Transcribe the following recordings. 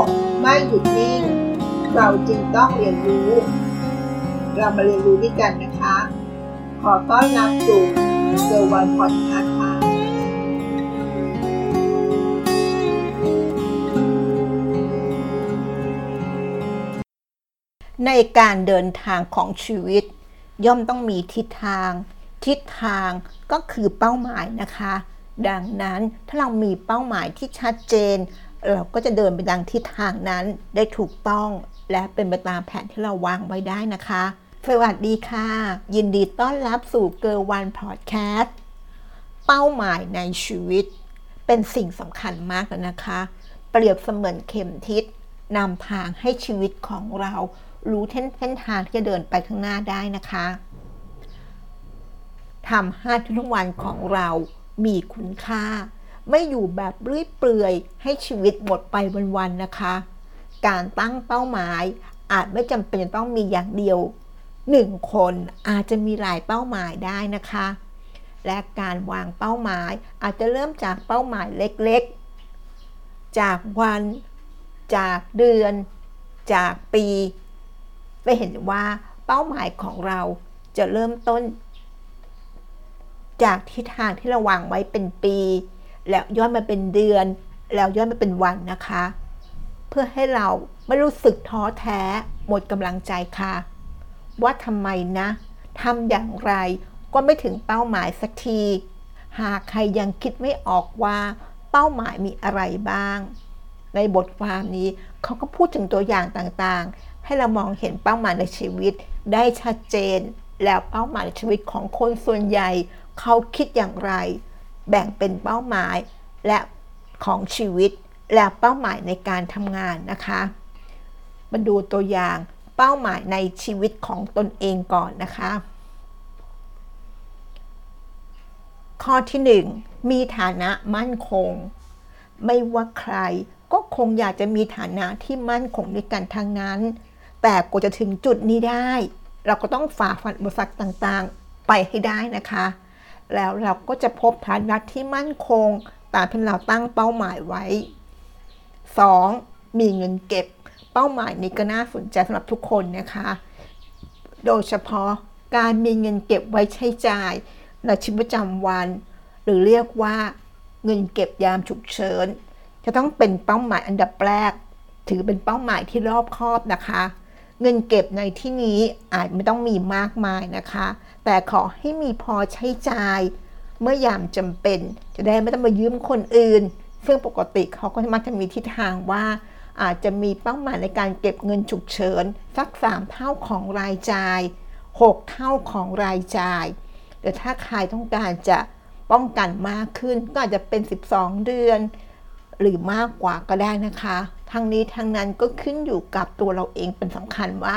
กไม่หยุดนิ่ง เราจึงต้องเรียนรู้ เรามาเรียนรู้ด้วยกันนะคะ ขอต้อนรับสู่เซอร์วันพอดคาส์ค่ะในการเดินทางของชีวิต ย่อมต้องมีทิศทาง ทิศทางก็คือเป้าหมายนะคะ ดังนั้นถ้าเรามีเป้าหมายที่ชัดเจน เราก็จะเดินไปดังทิศทางนั้นได้ถูกต้อง และเป็นไปตามแผนที่เราวางไว้ได้นะคะ สวัสดีค่ะ ยินดีต้อนรับสู่เกอร์วันพอดแคสต์เป้าหมายในชีวิต เป็นสิ่งสำคัญมากเลยนะคะ เปรียบเสมือนเข็มทิศนำทางให้ชีวิตของเรารู้เส้นทางที่จะเดินไปข้างหน้าได้นะคะทำให้ทุกวันของเรามีคุณค่า ไม่อยู่แบบเรื่อยเปื่อยให้ชีวิตหมดไปวันๆนะคะ การตั้งเป้าหมายอาจไม่จำเป็นต้องมีอย่างเดียวหนึ่งคนอาจจะมีหลายเป้าหมายได้นะคะ และการวางเป้าหมายอาจจะเริ่มจากเป้าหมายเล็กๆ จากวัน จากเดือน จากปีไปเห็นว่าเป้าหมายของเราจะเริ่มต้น จากทิศทางที่เราวางไว้เป็นปี แล้วย้อนมาเป็นเดือน แล้วย้อนมาเป็นวันนะคะ เพื่อให้เราไม่รู้สึกท้อแท้ หมดกำลังใจค่ะ ว่าทำไมนะทำอย่างไรก็ไม่ถึงเป้าหมายสักที หากใครยังคิดไม่ออกว่าเป้าหมายมีอะไรบ้าง ในบทความนี้เขาก็พูดถึงตัวอย่างต่างๆ ให้เรามองเห็นเป้าหมายในชีวิตได้ชัดเจน แล้วเป้าหมายในชีวิตของคนส่วนใหญ่ เขาคิดอย่างไร แบ่งเป็นเป้าหมายและของชีวิตและเป้าหมายในการทำงานนะคะ มาดูตัวอย่างเป้าหมายในชีวิตของตนเองก่อนนะคะ ข้อที่ 1 มีฐานะมั่นคง ไม่ว่าใครก็คงอยากจะมีฐานะที่มั่นคงด้วยกันทางนั้น แต่กว่าจะถึงจุดนี้ได้ เราก็ต้องฝ่าฟันอุปสรรคต่างๆ ไปให้ได้นะคะ แล้วเราก็จะพบฐานะที่มั่นคงตามที่เราตั้งเป้าหมายไว้ 2. มีเงินเก็บ เป้าหมายนี้ก็น่าสนใจสำหรับทุกคนนะคะ โดยเฉพาะการมีเงินเก็บไว้ใช้จ่ายในชีวิตประจำวัน หรือเรียกว่าเงินเก็บยามฉุกเฉิน จะต้องเป็นเป้าหมายอันดับแรก ถือเป็นเป้าหมายที่รอบคอบนะคะ เงินเก็บในที่นี้อาจไม่ต้องมีมากมายนะคะ แต่ขอให้มีพอใช้จ่าย เมื่อยามจำเป็น จะได้ไม่ต้องมายืมคนอื่น ซึ่งปกติเขาก็มักจะมีทิศทางว่า อาจจะมีเป้าหมายในการเก็บเงินฉุกเฉินสักสามเท่าของรายจ่าย 6 เท่าของรายจ่ายแต่ถ้าใครต้องการจะป้องกันมากขึ้นก็อาจจะเป็น 12 เดือน หรือมากกว่าก็ได้นะคะ ทั้งนี้ทั้งนั้นก็ขึ้นอยู่กับตัวเราเองเป็นสำคัญว่า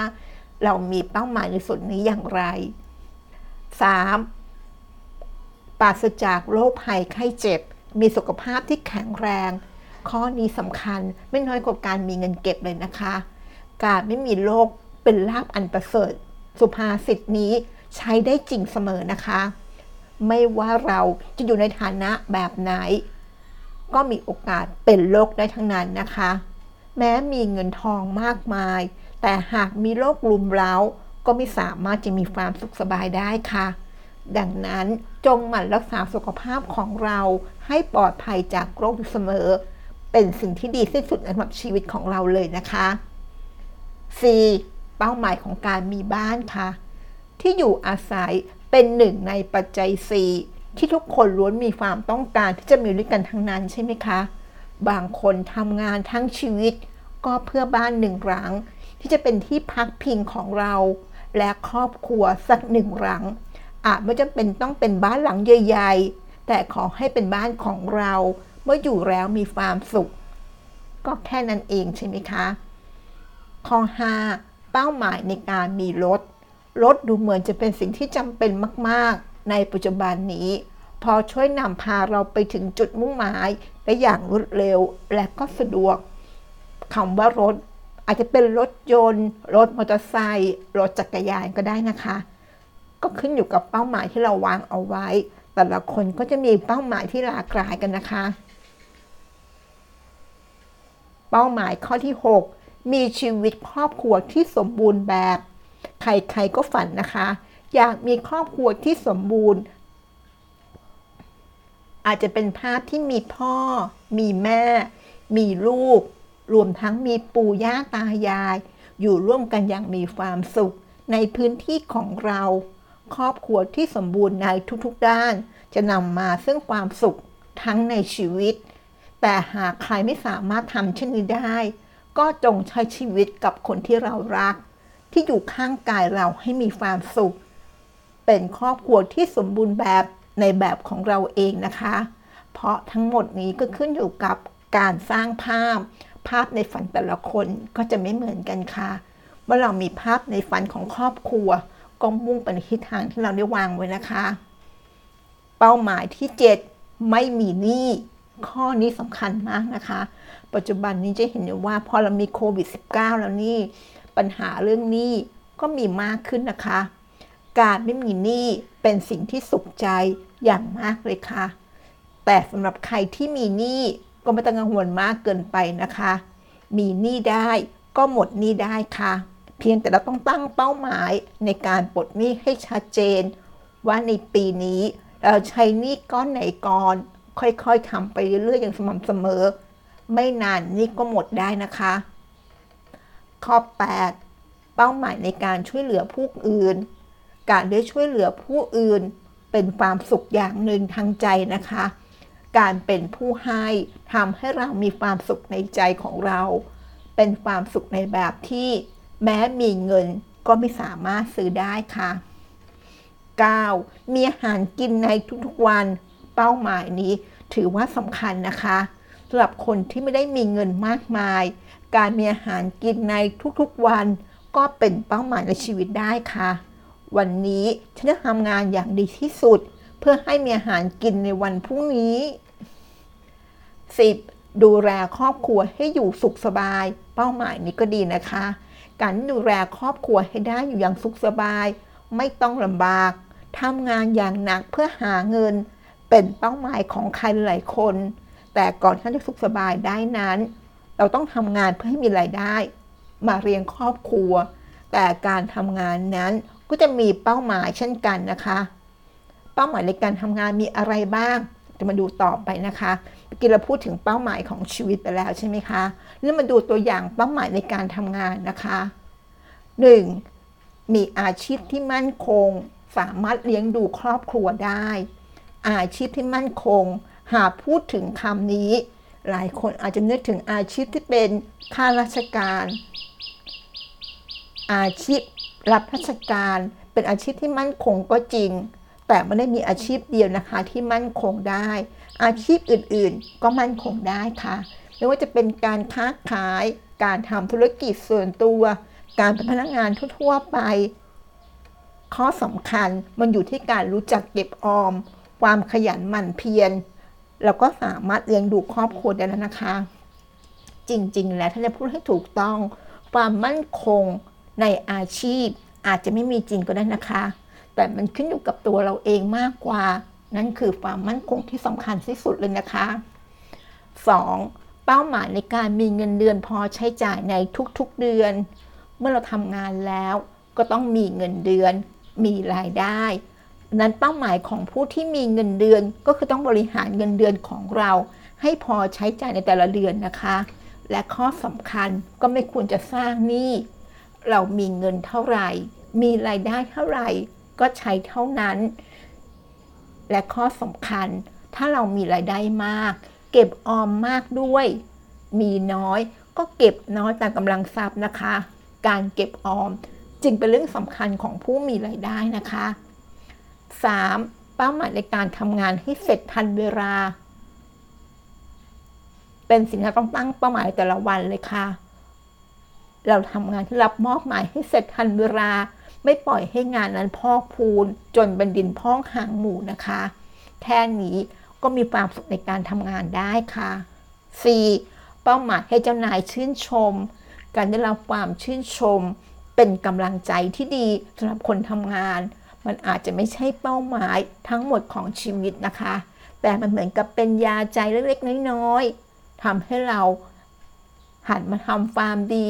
เรามีเป้าหมายในส่วนนี้อย่างไร 3. ปราศจากโรคภัยไข้เจ็บ มีสุขภาพที่แข็งแรง ข้อนี้สำคัญไม่น้อยกว่าการมีเงินเก็บเลยนะคะ การไม่มีโรคเป็นลาบอันประเสริฐ สุภาษิตนี้ใช้ได้จริงเสมอนะคะ ไม่ว่าเราจะอยู่ในฐานะแบบไหน ก็มีโอกาสเป็นโรคได้ทั้งนั้นนะคะ แม้มีเงินทองมากมาย แต่หากมีโรคลุมเร้า ก็ไม่สามารถจะมีความสุขสบายได้ค่ะ ดังนั้นจงหมั่นรักษาสุขภาพของเราให้ปลอดภัยจากโรคเสมอ เป็นสิ่งที่ดีที่สุดสำหรับชีวิตของเราเลยนะคะ 4. เป้าหมายของการมีบ้านค่ะ ที่อยู่อาศัยเป็นหนึ่งในปัจจัย 4 ที่ทุกคนล้วนมีความต้องการที่จะมีด้วยกันทั้งนั้นใช่ไหมคะ บางคนทำงานทั้งชีวิต ก็เพื่อบ้านหนึ่งหลัง ที่จะเป็นที่พักพิงของเรา และครอบครัวสักหนึ่งหลัง อาจไม่จำเป็นต้องเป็นบ้านหลังใหญ่ๆ แต่ขอให้เป็นบ้านของเรา เมื่ออยู่แล้วมีความสุข ก็แค่นั้นเองใช่ไหมคะ ข้อ 5 เป้าหมายในการมีรถ รถดูเหมือนจะเป็นสิ่งที่จำเป็นมาก ๆ ในปัจจุบันนี้ พอช่วยนำพาเราไปถึงจุดมุ่งหมายได้อย่างรวดเร็วและก็สะดวกคำว่ารถ อาจจะเป็นรถยนต์ รถมอเตอร์ไซค์รถจักรยานก็ได้นะคะ ก็ขึ้นอยู่กับเป้าหมายที่เราวางเอาไว้ แต่ละคนก็จะมีเป้าหมายที่หลากหลายกันนะคะ เป้าหมายข้อที่ 6 มีชีวิตครอบครัวที่สมบูรณ์แบบ ใครๆก็ฝันนะคะ อยากมีครอบครัวที่สมบูรณ์ อาจจะเป็นภาพที่มีพ่อ มีแม่ มีลูก รวมทั้งมีปู่ย่าตายาย อยู่ร่วมกันอย่างมีความสุข ในพื้นที่ของเรา ครอบครัวที่สมบูรณ์ในทุกๆด้าน จะนำมาซึ่งความสุขทั้งในชีวิต แต่หากใครไม่สามารถทำเช่นนี้ได้ ก็จงใช้ชีวิตกับคนที่เรารัก ที่อยู่ข้างกายเราให้มีความสุข เป็นครอบครัวที่สมบูรณ์แบบ ในแบบของเราเองนะคะ เพราะทั้งหมดนี้ก็ขึ้นอยู่กับการสร้างภาพ ภาพในฝันแต่ละคนก็จะไม่เหมือนกันค่ะ เมื่อเรามีภาพในฝันของครอบครัว ก็มุ่งไปในทิศทางที่เราได้วางไว้นะคะ เป้าหมายที่ 7 ไม่มีหนี้ข้อนี้สำคัญมากนะคะ ปัจจุบันนี้จะเห็นได้ว่าพอเรามีโควิด -19 แล้วนี่ ปัญหาเรื่องหนี้ก็มีมากขึ้นนะคะ การไม่มีหนี้เป็นสิ่งที่สุขใจ อย่างมากเลยค่ะ แต่สำหรับใครที่มีหนี้ก็ไม่ต้องกังวลมากเกินไปนะคะ มีหนี้ได้ก็หมดหนี้ได้ค่ะ เพียงแต่เราต้องตั้งเป้าหมายในการปลดหนี้ให้ชัดเจน ว่าในปีนี้เราใช้หนี้ก้อนไหนก่อน ค่อยๆทำไปเรื่อยๆอย่างสม่ำเสมอ ไม่นานหนี้ก็หมดได้นะคะ ข้อ 8 เป้าหมายในการช่วยเหลือผู้อื่น การได้ช่วยเหลือผู้อื่น เป็นความสุขอย่างหนึ่งทางใจนะคะ การเป็นผู้ให้ทำให้เรามีความสุขในใจของเรา เป็นความสุขในแบบที่แม้มีเงินก็ไม่สามารถซื้อได้ค่ะ 9. มีอาหารกินในทุกๆวัน เป้าหมายนี้ถือว่าสำคัญนะคะสำหรับคนที่ไม่ได้มีเงินมากมาย การมีอาหารกินในทุกๆวัน ก็เป็นเป้าหมายในชีวิตได้ค่ะ วันนี้ฉันจะทำงานอย่างดีที่สุด เพื่อให้มีอาหารกินในวันพรุ่งนี้ 10. ดูแลครอบครัวให้อยู่สุขสบาย เป้าหมายนี้ก็ดีนะคะ การดูแลครอบครัวให้ได้อยู่อย่างสุขสบาย ไม่ต้องลำบากทำงานอย่างหนักเพื่อหาเงิน เป็นเป้าหมายของใครหลายคน แต่ก่อนที่จะสุขสบายได้นั้น เราต้องทำงานเพื่อให้มีรายได้ มาเรียงครอบครัว แต่การทำงานนั้น ก็จะมีเป้าหมายเช่นกันนะคะ เป้าหมายในการทำงานมีอะไรบ้าง จะมาดูต่อไปนะคะเมื่อกี้เราพูดถึงเป้าหมายของชีวิตไปแล้วใช่ไหมคะนี่มาดูตัวอย่างเป้าหมายในการทำงานนะคะ 1. มีอาชีพที่มั่นคง สามารถเลี้ยงดูครอบครัวได้ อาชีพที่มั่นคง หากพูดถึงคำนี้ หลายคนอาจจะนึกถึงอาชีพที่เป็นข้าราชการ อาชีพ รับราชการเป็นอาชีพที่มั่นคงก็จริง แต่ไม่ได้มีอาชีพเดียวนะคะที่มั่นคงได้ อาชีพอื่นๆ ก็มั่นคงได้ค่ะ ไม่ว่าจะเป็นการค้าขาย การทำธุรกิจส่วนตัว การเป็นพนักงานทั่วๆไป ข้อสำคัญมันอยู่ที่การรู้จักเก็บออม ความขยันหมั่นเพียรแล้วก็สามารถเลี้ยงดูครอบครัวได้แล้วนะคะ จริงๆ แล้วถ้าจะพูดให้ถูกต้อง ความมั่นคงในอาชีพ อาจจะไม่มีจริงก็ได้นะคะ แต่มันขึ้นอยู่กับตัวเราเองมากกว่า นั่นคือความมั่นคงที่สำคัญที่สุดเลยนะคะ 2. เป้าหมายในการมีเงินเดือนพอใช้จ่ายในทุกๆเดือน เมื่อเราทำงานแล้วก็ต้องมีเงินเดือน มีรายได้ นั้นเป้าหมายของผู้ที่มีเงินเดือนก็คือต้องบริหารเงินเดือนของเรา ให้พอใช้จ่ายในแต่ละเดือนนะคะ และข้อสำคัญก็ไม่ควรจะสร้างหนี้เรามีเงินเท่าไหร่ มีรายได้เท่าไหร่ก็ใช้เท่านั้น และข้อสำคัญ ถ้าเรามีรายได้มาก เก็บออมมากด้วย มีน้อยก็เก็บน้อยตามกำลังทรัพย์นะคะ การเก็บออมจึงเป็นเรื่องสำคัญของผู้มีรายได้นะคะ 3. เป้าหมายในการทำงานให้เสร็จทันเวลา เป็นสิ่งที่ต้องตั้งเป้าหมายแต่ละวันเลยค่ะ เราทำงานที่รับมอบหมายให้เสร็จทันเวลา ไม่ปล่อยให้งานนั้นพอกพูน จนเป็นดินพอกหางหมูนะคะ แค่นี้ก็มีความสุขในการทำงานได้ค่ะ 4. เป้าหมายให้เจ้านายชื่นชม การได้รับความชื่นชม เป็นกำลังใจที่ดีสำหรับคนทำงาน มันอาจจะไม่ใช่เป้าหมายทั้งหมดของชีวิตนะคะ แต่มันเหมือนกับเป็นยาใจเล็กๆน้อยๆทำให้เราหันมาทำความดี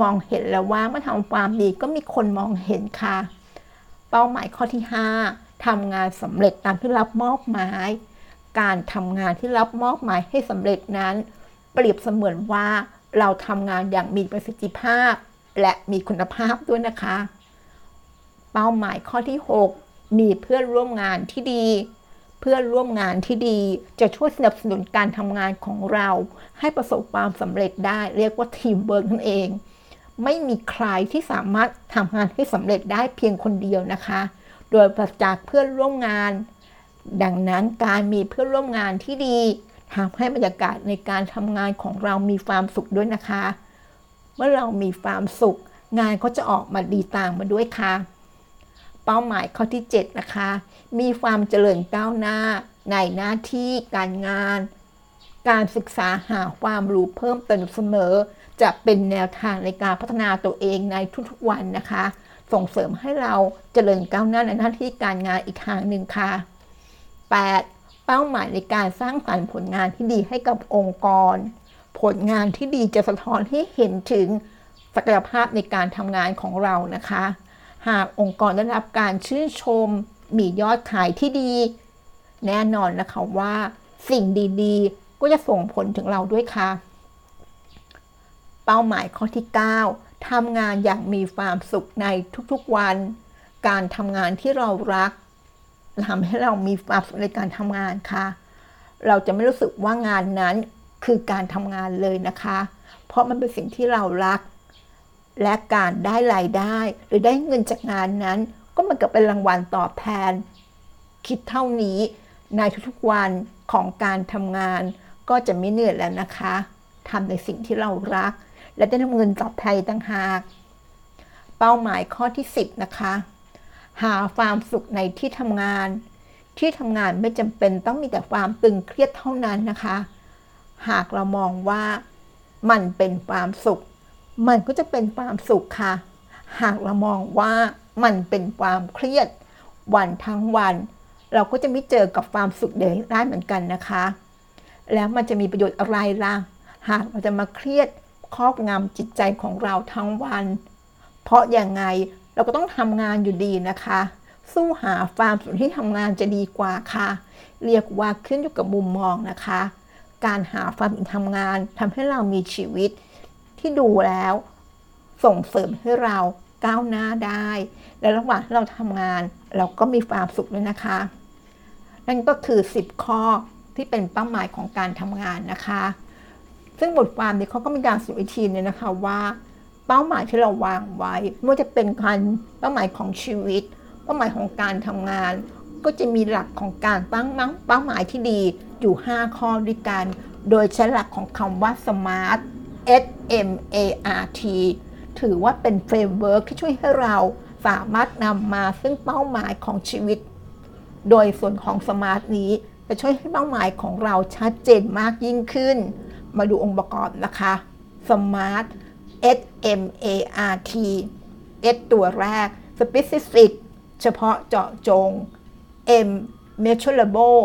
มองเห็นแล้วว่าเมื่อทำความดีก็มีคนมองเห็นค่ะ เป้าหมายข้อที่ 5ทำงานสำเร็จตามที่รับมอบหมาย การทำงานที่รับมอบหมายให้สำเร็จนั้น เปรียบเสมือนว่าเราทำงานอย่างมีประสิทธิภาพ และมีคุณภาพด้วยนะคะ เป้าหมายข้อที่ 6 มีเพื่อนร่วมงานที่ดีเพื่อนร่วมงานที่ดีจะช่วยสนับสนุนการทำงานของเรา ให้ประสบความสำเร็จได้เรียกว่าทีมเวิร์กนั่นเอง ไม่มีใครที่สามารถทำงานให้สำเร็จได้เพียงคนเดียวนะคะ โดยปราศจากเพื่อนร่วมงาน ดังนั้นการมีเพื่อนร่วมงานที่ดีทำให้บรรยากาศในการทำงานของเรามีความสุขด้วยนะคะ เมื่อเรามีความสุข งานก็จะออกมาดีตามมาด้วยค่ะ เป้าหมายข้อที่ 7 นะคะ มีความเจริญก้าวหน้า ในหน้าที่การงาน การศึกษาหาความรู้เพิ่มเติมเสมอ จะเป็นแนวทางในการพัฒนาตัวเองในทุกๆวันนะคะ ส่งเสริมให้เราเจริญก้าวหน้าในหน้าที่การงานอีกทางหนึ่งค่ะ 8. เป้าหมายในการสร้างสรรค์ผลงานที่ดีให้กับองค์กร ผลงานที่ดีจะสะท้อนให้เห็นถึงศักยภาพในการทำงานของเรานะคะ หากองค์กรได้รับการชื่นชม มียอดขายที่ดี แน่นอนนะคะว่า สิ่งดีๆ ก็จะส่งผลถึงเราด้วยค่ะ เป้าหมายข้อที่ 9ทำงานอย่างมีความสุขในทุกๆวัน การทำงานที่เรารักทำให้เรามีความสุขในการทำงานค่ะ เราจะไม่รู้สึกว่างานนั้นคือการทำงานเลยนะคะ เพราะมันเป็นสิ่งที่เรารัก และการได้รายได้ หรือได้เงินจากงานนั้น ก็มันกับเป็นรางวัลตอบแทน คิดเท่านี้ในทุกๆวันของการทำงาน ก็จะไม่เหนื่อยแล้วนะคะทำในสิ่งที่เรารัก และได้รับเงินตอบแทนต่างหาก เป้าหมายข้อที่ 10 นะคะ หาความสุขในที่ทำงาน ที่ทำงานไม่จำเป็นต้องมีแต่ความตึงเครียดเท่านั้นนะคะ หากเรามองว่ามันเป็นความสุข มันก็จะเป็นความสุขค่ะ หากเรามองว่ามันเป็นความเครียด วันทั้งวัน เราก็จะไม่เจอกับความสุขเดยได้เหมือนกันนะคะ แล้วมันจะมีประโยชน์อะไรล่ะ หากเราจะมาเครียด ครอบงำจิตใจของเราทั้งวัน เพราะอย่างไงเราก็ต้องทำงานอยู่ดีนะคะ สู้หาความสุขที่ทำงานจะดีกว่าค่ะ เรียกว่าขึ้นอยู่กับมุมมองนะคะ การหาความสุขทำงานทำให้เรามีชีวิตที่ดูแล้ว ส่งเสริมให้เราก้าวหน้าได้ และระหว่างที่เราทำงาน เราก็มีความสุขด้วยนะคะ นั่นก็คือ 10 ข้อที่เป็นเป้าหมายของการทำงานนะคะ ซึ่งบทความนี้เขาก็มีการสรุปอีกทีนึงนะคะว่า เป้าหมายที่เราวางไว้ไม่ว่าจะเป็นการเป้าหมายของชีวิต เป้าหมายของการทำงาน ก็จะมีหลักของการตั้งมั่งเป้าหมายที่ดีอยู่ 5 ข้อด้วยกัน โดยใช้หลักของคำว่า SMART S M A R T ถือว่าเป็น framework ที่ช่วยให้เราสามารถนำมาซึ่งเป้าหมายของชีวิต โดยส่วนของ SMART นี้จะช่วยให้เป้าหมายของเราชัดเจนมากยิ่งขึ้น มาดูองค์ประกอบนะคะ Smart S M A R T S ตัวแรก Specific เฉพาะเจาะจง M Measurable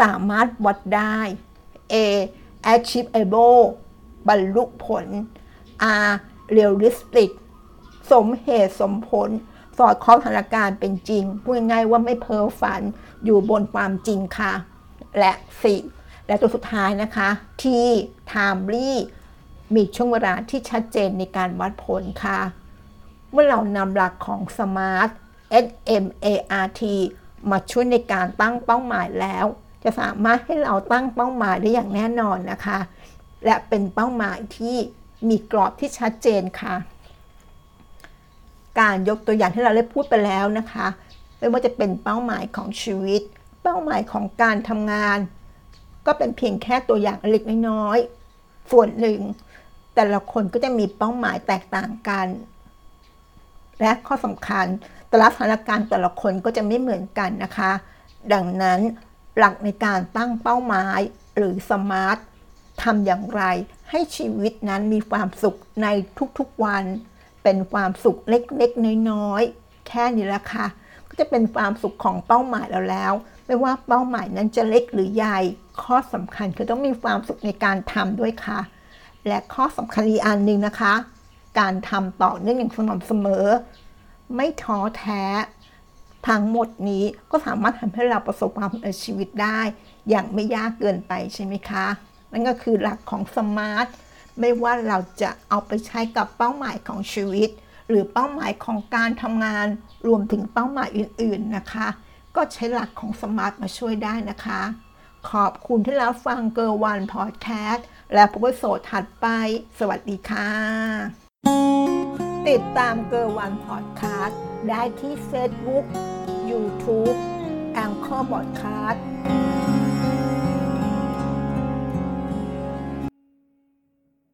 สามารถวัดได้ A Achievable บรรลุผล R Realistic สมเหตุสมผล สอดคล้องสถานการณ์เป็นจริง พูดง่ายๆว่าไม่เพ้อฝันอยู่บนความจริงค่ะ และสี่ และตัวสุดท้ายนะคะ T Timely มีช่วงเวลาที่ชัดเจนในการวัดผลค่ะ เมื่อเรานำหลักของ SMART S M A R T มาช่วยในการตั้งเป้าหมายแล้ว จะสามารถให้เราตั้งเป้าหมายได้อย่างแน่นอนนะคะ และเป็นเป้าหมายที่มีกรอบที่ชัดเจนค่ะ การยกตัวอย่างที่เราได้พูดไปแล้วนะคะ ไม่ว่าจะเป็นเป้าหมายของชีวิต เป้าหมายของการทำงาน ก็เป็นเพียงแค่ตัวอย่างเล็กน้อยส่วนหนึ่ง แต่ละคนก็จะมีเป้าหมายแตกต่างกัน และข้อสำคัญแต่ละสถานการณ์แต่ละคนก็จะไม่เหมือนกันนะคะ ดังนั้นหลักในการตั้งเป้าหมายหรือสมาร์ททำอย่างไร ให้ชีวิตนั้นมีความสุขในทุกๆวัน เป็นความสุขเล็กๆน้อยๆแค่นี้ละค่ะก็จะเป็นความสุขของเป้าหมายเราแล้ว ไม่ว่าเป้าหมายนั้นจะเล็กหรือใหญ่ ข้อสำคัญคือต้องมีความสุขในการทำด้วยค่ะ และข้อสำคัญอีกอันหนึ่งนะคะ การทำต่อเนื่องอย่างสม่ำเสมอ ไม่ท้อแท้ทั้งหมดนี้ก็สามารถทำให้เราประสบความสำเร็จชีวิตได้ อย่างไม่ยากเกินไปใช่ไหมคะ นั่นก็คือหลักของสมาร์ทไม่ว่าเราจะเอาไปใช้กับเป้าหมายของชีวิต หรือเป้าหมายของการทำงานรวมถึงเป้าหมายอื่น ๆนะคะ ก็ใช้หลักของ SMART มาช่วยได้นะคะ ขอบคุณที่รับฟังเกอร์วันพอดแคสต์และพบกัน episode ถัดไป สวัสดีค่ะ ติดตามเกอร์วันพอดแคสต์ได้ที่ Facebook YouTube Anchor พอดแคสต์